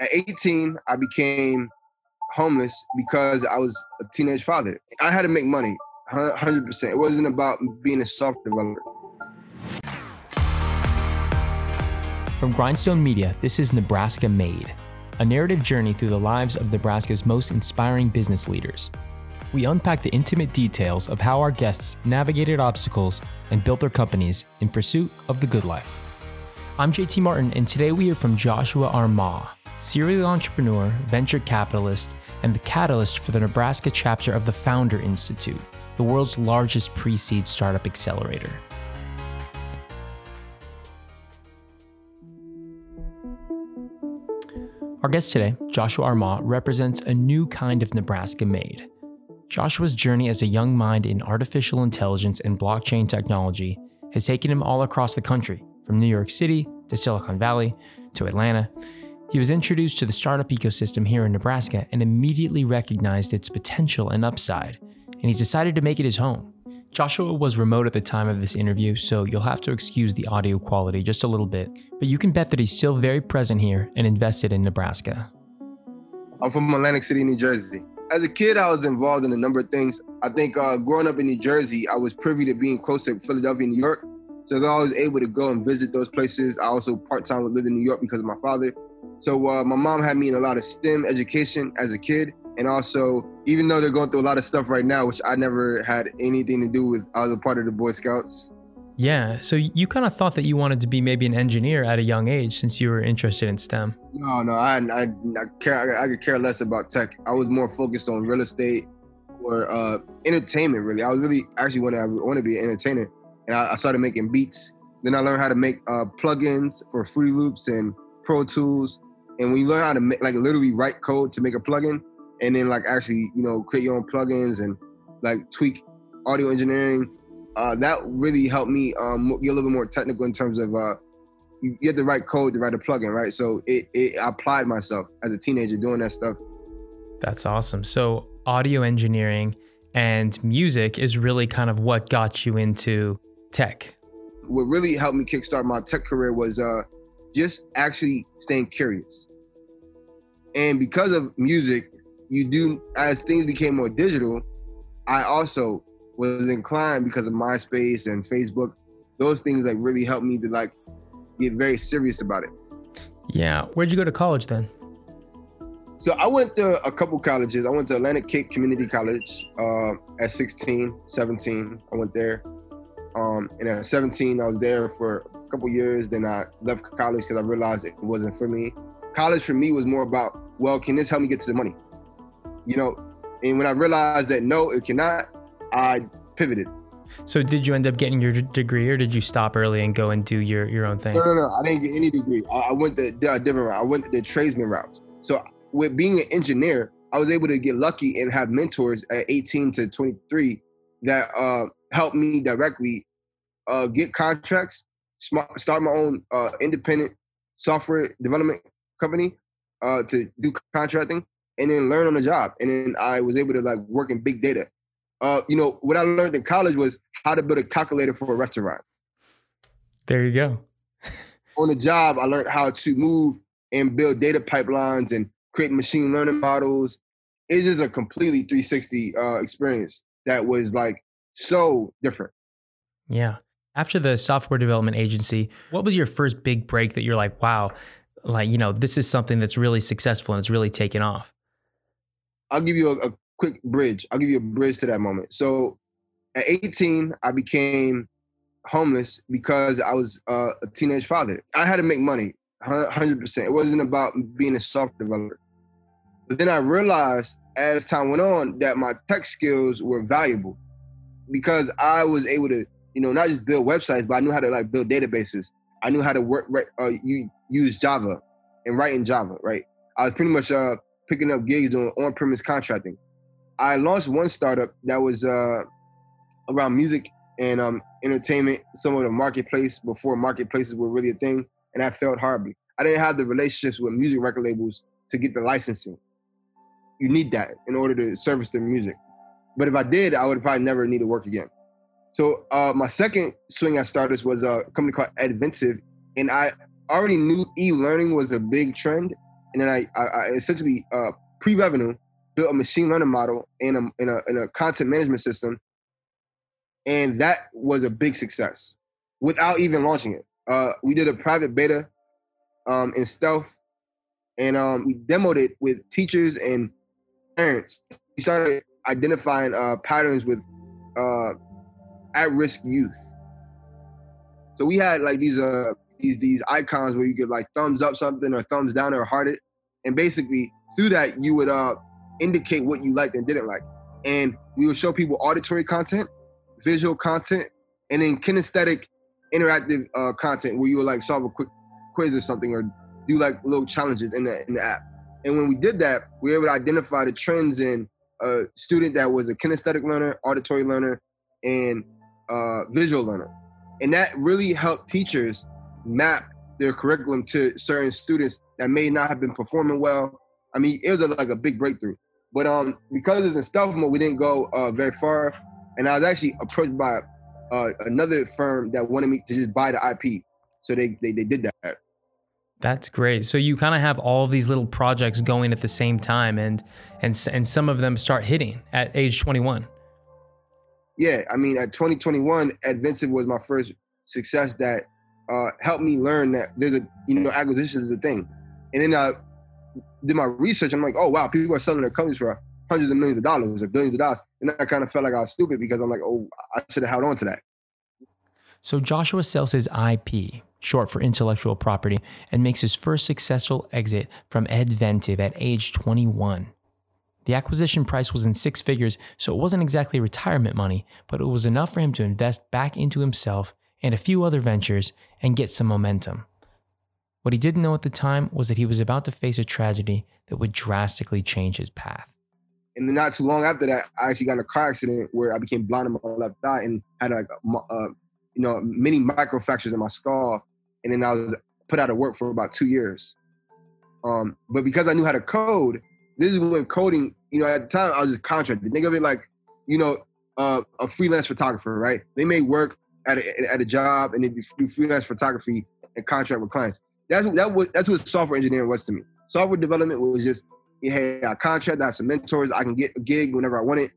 at 18, I became homeless because I was a teenage father. I had to make money, 100%. It wasn't about being a software developer. From Grindstone Media, this is Nebraska Made, a narrative journey through the lives of Nebraska's most inspiring business leaders. We unpack the intimate details of how our guests navigated obstacles and built their companies in pursuit of the good life. I'm JT Martin, and today we hear from Joshua Armah, serial entrepreneur, venture capitalist, and the catalyst for the Nebraska chapter of the Founder Institute, the world's largest pre seed startup accelerator. Our guest today, Joshua Armah, represents a new kind of Nebraska made. Joshua's journey as a young mind in artificial intelligence and blockchain technology has taken him all across the country, from New York City to Silicon Valley to Atlanta, he was introduced to the startup ecosystem here in Nebraska and immediately recognized its potential and upside, and he's decided to make it his home. Joshua was remote at the time of this interview, so you'll have to excuse the audio quality just a little bit, but you can bet that he's still very present here and invested in Nebraska. I'm from Atlantic City, New Jersey. As a kid, I was involved in a number of things. I think uh, growing up in New Jersey, I was privy to being close to Philadelphia, New York. So I was always able to go and visit those places. I also part-time lived in New York because of my father. So uh, my mom had me in a lot of STEM education as a kid. And also, even though they're going through a lot of stuff right now, which I never had anything to do with, I was a part of the Boy Scouts. Yeah. So you kind of thought that you wanted to be maybe an engineer at a young age since you were interested in STEM. No, no, I, I, I care, I, I could care less about tech. I was more focused on real estate or uh, entertainment. Really, I was really actually want to want to be an entertainer, and I, I, started making beats. Then I learned how to make uh, plugins for Fruity Loops and Pro Tools, and when you learn how to make, like literally write code to make a plugin, and then like actually you know create your own plugins and like tweak audio engineering, uh, that really helped me um, get a little bit more technical in terms of uh, you get the right code to write a plugin, right? So it, it I applied myself as a teenager doing that stuff. That's awesome. So audio engineering and music is really kind of what got you into tech. What really helped me kickstart my tech career was uh, just actually staying curious. And because of music, you do as things became more digital, I also was inclined because of MySpace and Facebook. Those things like really helped me to like get very serious about it. Yeah. Where'd you go to college then? So I went to a couple colleges. I went to Atlantic Cape Community College uh, at 16, 17. I went there. Um, and at 17, I was there for couple years. Then I left college because I realized it wasn't for me. College for me was more about, well, can this help me get to the money? You know, and when I realized that no, it cannot, I pivoted. So did you end up getting your degree, or did you stop early and go and do your your own thing? No, no, no. I didn't get any degree. I, I went the, the different route. I went the tradesman route. So with being an engineer, I was able to get lucky and have mentors at 18 to 23 that uh, helped me directly uh, get contracts start my own uh, independent software development company uh, to do contracting and then learn on the job. And then I was able to like work in big data. Uh, you know, what I learned in college was how to build a calculator for a restaurant. There you go. on the job, I learned how to move and build data pipelines and create machine learning models. It's just a completely 360 uh, experience that was like so different. Yeah. After the software development agency, what was your first big break that you're like, wow, like, you know, this is something that's really successful and it's really taken off? I'll give you a, a quick bridge. I'll give you a bridge to that moment. So at 18, I became homeless because I was uh, a teenage father. I had to make money, 100%. It wasn't about being a software developer. But then I realized as time went on that my tech skills were valuable because I was able to you know, not just build websites, but I knew how to like build databases. I knew how to work, uh, you use Java and write in Java, right? I was pretty much uh, picking up gigs doing on-premise contracting. I launched one startup that was uh, around music and um, entertainment, some of the marketplace before marketplaces were really a thing, and I failed horribly. I didn't have the relationships with music record labels to get the licensing. You need that in order to service the music. But if I did, I would probably never need to work again. So uh, my second swing at startups was a company called Adventive, and I already knew e-learning was a big trend, and then I, I, I essentially uh, pre-revenue built a machine learning model and a, in a, a content management system, and that was a big success without even launching it. Uh, we did a private beta um, in stealth, and um, we demoed it with teachers and parents. We started identifying uh, patterns with uh, at-risk youth. So we had like these uh these these icons where you could like thumbs up something or thumbs down or heart it, and basically through that you would uh indicate what you liked and didn't like, and we would show people auditory content, visual content, and then kinesthetic interactive uh, content where you would like solve a quick quiz or something or do like little challenges in the in the app. And when we did that, we were able to identify the trends in a student that was a kinesthetic learner, auditory learner, and uh, visual learner. And that really helped teachers map their curriculum to certain students that may not have been performing well. I mean, it was a, like a big breakthrough. But um, because it's in stealth mode, we didn't go uh, very far. And I was actually approached by uh, another firm that wanted me to just buy the IP. So they, they, they did that. That's great. So you kind of have all of these little projects going at the same time, and and and some of them start hitting at age 21. Yeah, I mean, at 2021, Adventive was my first success that uh, helped me learn that there's a you know acquisitions is a thing, and then I did my research. I'm like, oh wow, people are selling their companies for hundreds of millions of dollars or billions of dollars, and I kind of felt like I was stupid because I'm like, oh, I should have held on to that. So Joshua sells his IP, short for intellectual property, and makes his first successful exit from Adventive at age 21. The acquisition price was in six figures, so it wasn't exactly retirement money, but it was enough for him to invest back into himself and a few other ventures and get some momentum. What he didn't know at the time was that he was about to face a tragedy that would drastically change his path. And not too long after that, I actually got in a car accident where I became blind in my left eye and had like, uh, you know, many microfractures in my skull. And then I was put out of work for about two years. Um, but because I knew how to code, this is when coding, you know, at the time I was just contracted. Think of it like, you know, uh, a freelance photographer, right? They may work at a, at a job and then do freelance photography and contract with clients. That's that was that's what software engineering was to me. Software development was just, hey, I contract, I have some mentors, I can get a gig whenever I want it.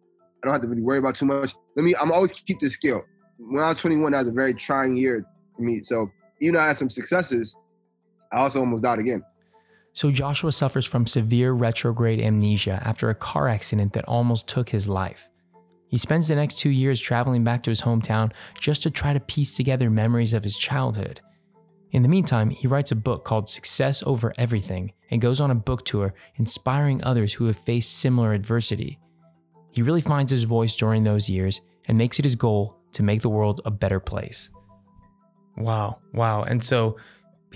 I don't have to really worry about too much. Let me, I'm always keep this skill. When I was 21, that was a very trying year for me. So even though I had some successes, I also almost died again. So Joshua suffers from severe retrograde amnesia after a car accident that almost took his life. He spends the next two years traveling back to his hometown just to try to piece together memories of his childhood. In the meantime, he writes a book called Success Over Everything and goes on a book tour inspiring others who have faced similar adversity. He really finds his voice during those years and makes it his goal to make the world a better place. Wow, wow. And so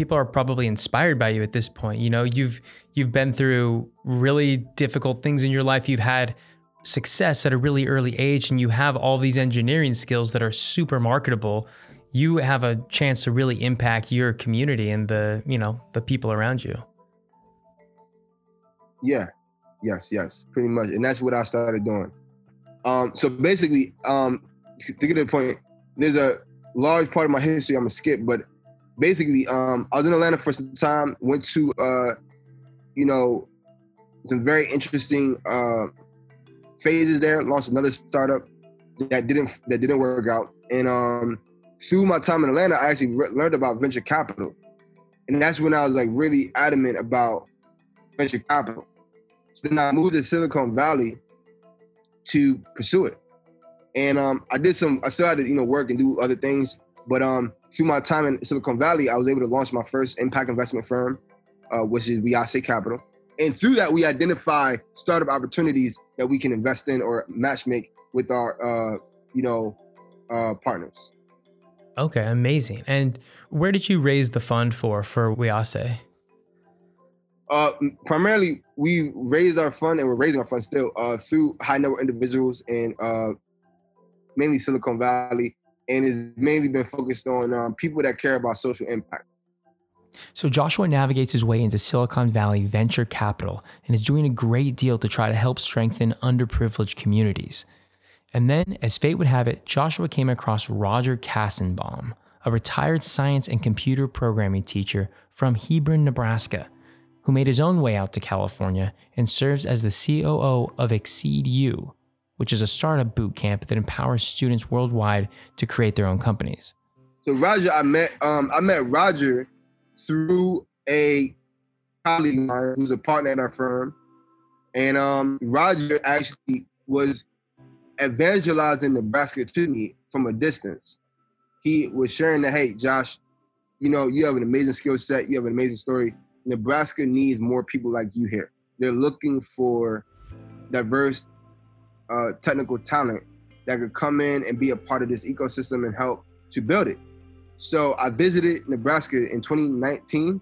people are probably inspired by you at this point. You know, you've you've been through really difficult things in your life. You've had success at a really early age and you have all these engineering skills that are super marketable. You have a chance to really impact your community and the, you know, the people around you. Yeah. Yes, yes, pretty much. And that's what I started doing. Um, so basically, um, to get to the point, there's a large part of my history I'm gonna skip, but basically, um, I was in Atlanta for some time. Went to, uh, you know, some very interesting uh, phases there. Launched another startup that didn't that didn't work out. And um, through my time in Atlanta, I actually re- learned about venture capital, and that's when I was like really adamant about venture capital. So then I moved to Silicon Valley to pursue it. And um, I did some. I still had to you know work and do other things, but um, through my time in Silicon Valley, I was able to launch my first impact investment firm, uh, which is Wiase Capital. And through that, we identify startup opportunities that we can invest in or match make with our, uh, you know, uh, partners. Okay, amazing. And where did you raise the fund for for Wiase? Uh, primarily, we raised our fund, and we're raising our fund still uh, through high net worth individuals and uh, mainly Silicon Valley and it's mainly been focused on um, people that care about social impact. So Joshua navigates his way into Silicon Valley venture capital and is doing a great deal to try to help strengthen underprivileged communities. And then, as fate would have it, Joshua came across Roger Kassenbaum, a retired science and computer programming teacher from Hebron, Nebraska. who made his own way out to California and serves as the COO of Exceed U, which is a startup boot camp that empowers students worldwide to create their own companies. So Roger, I met um, I met Roger through a colleague of mine who's a partner at our firm, and um, Roger actually was evangelizing Nebraska to me from a distance. He was sharing that, hey, Josh, you know, you have an amazing skill set, you have an amazing story. Nebraska needs more people like you here. They're looking for diverse uh, technical talent that could come in and be a part of this ecosystem and help to build it. So I visited Nebraska in 2019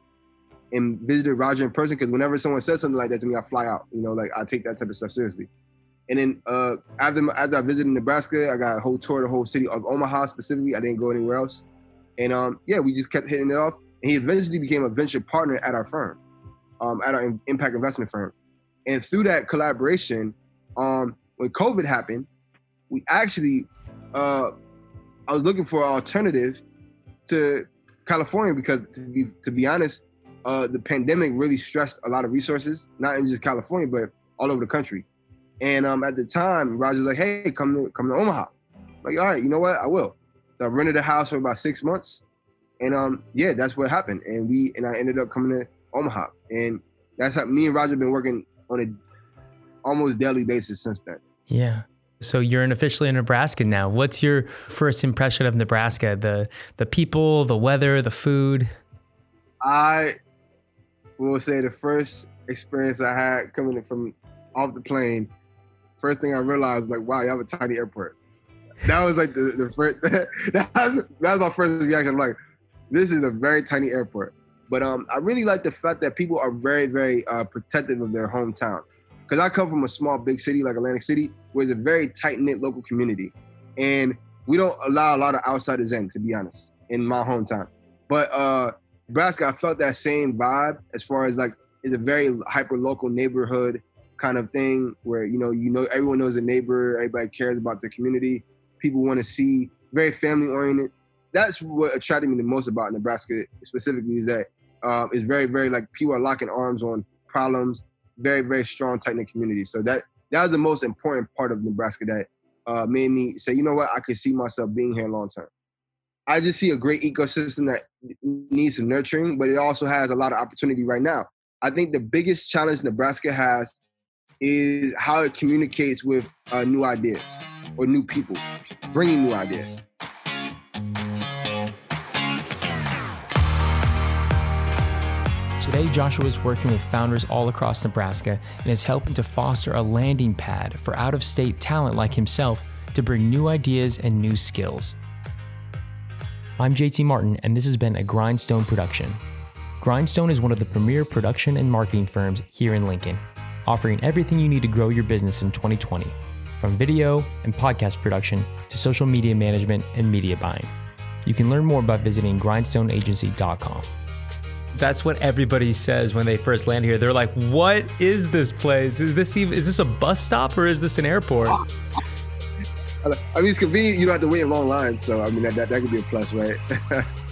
and visited Roger in person because whenever someone says something like that to me, I fly out. You know, like I take that type of stuff seriously. And then uh, after after I visited Nebraska, I got a whole tour of the whole city of Omaha specifically. I didn't go anywhere else. And um, yeah, we just kept hitting it off. And he eventually became a venture partner at our firm, um, at our impact investment firm. And through that collaboration, um, when COVID happened, we actually, uh, I was looking for an alternative to California because to be, to be honest, uh, the pandemic really stressed a lot of resources, not in just California, but all over the country. And um, at the time, Roger's like, "Hey, come to come to Omaha." I'm like, all right, you know what? I will. So I rented a house for about six months, and um, yeah, that's what happened. And we and I ended up coming to Omaha, and that's how me and Roger have been working on a almost daily basis since then. Yeah. So you're an officially a Nebraska now. What's your first impression of Nebraska? The the people, the weather, the food. I will say the first experience I had coming from off the plane, first thing I realized was like, wow, you have a tiny airport. That was like the, the first that was my first reaction. I'm like, this is a very tiny airport. But um, I really like the fact that people are very, very uh, protective of their hometown. Because I come from a small, big city like Atlantic City, where it's a very tight knit local community, and we don't allow a lot of outsiders in, to be honest, in my hometown. But uh, Nebraska, I felt that same vibe as far as like it's a very hyper local neighborhood kind of thing where you know you know everyone knows a neighbor, everybody cares about the community. People want to see very family oriented. That's what attracted me the most about Nebraska specifically is that uh, it's very very like people are locking arms on problems. Very very strong tight knit community. So that that was the most important part of Nebraska that uh, made me say, you know what, I could see myself being here long term. I just see a great ecosystem that needs some nurturing, but it also has a lot of opportunity right now. I think the biggest challenge Nebraska has is how it communicates with uh, new ideas or new people, bringing new ideas. Today, Joshua is working with founders all across Nebraska and is helping to foster a landing pad for out of state talent like himself to bring new ideas and new skills. I'm JT Martin, and this has been a Grindstone production. Grindstone is one of the premier production and marketing firms here in Lincoln, offering everything you need to grow your business in 2020, from video and podcast production to social media management and media buying. You can learn more by visiting grindstoneagency.com. That's what everybody says when they first land here. They're like, "What is this place? Is this even, is this a bus stop or is this an airport?" I mean, it's convenient. You don't have to wait in long lines. So, I mean, that, that, that could be a plus, right?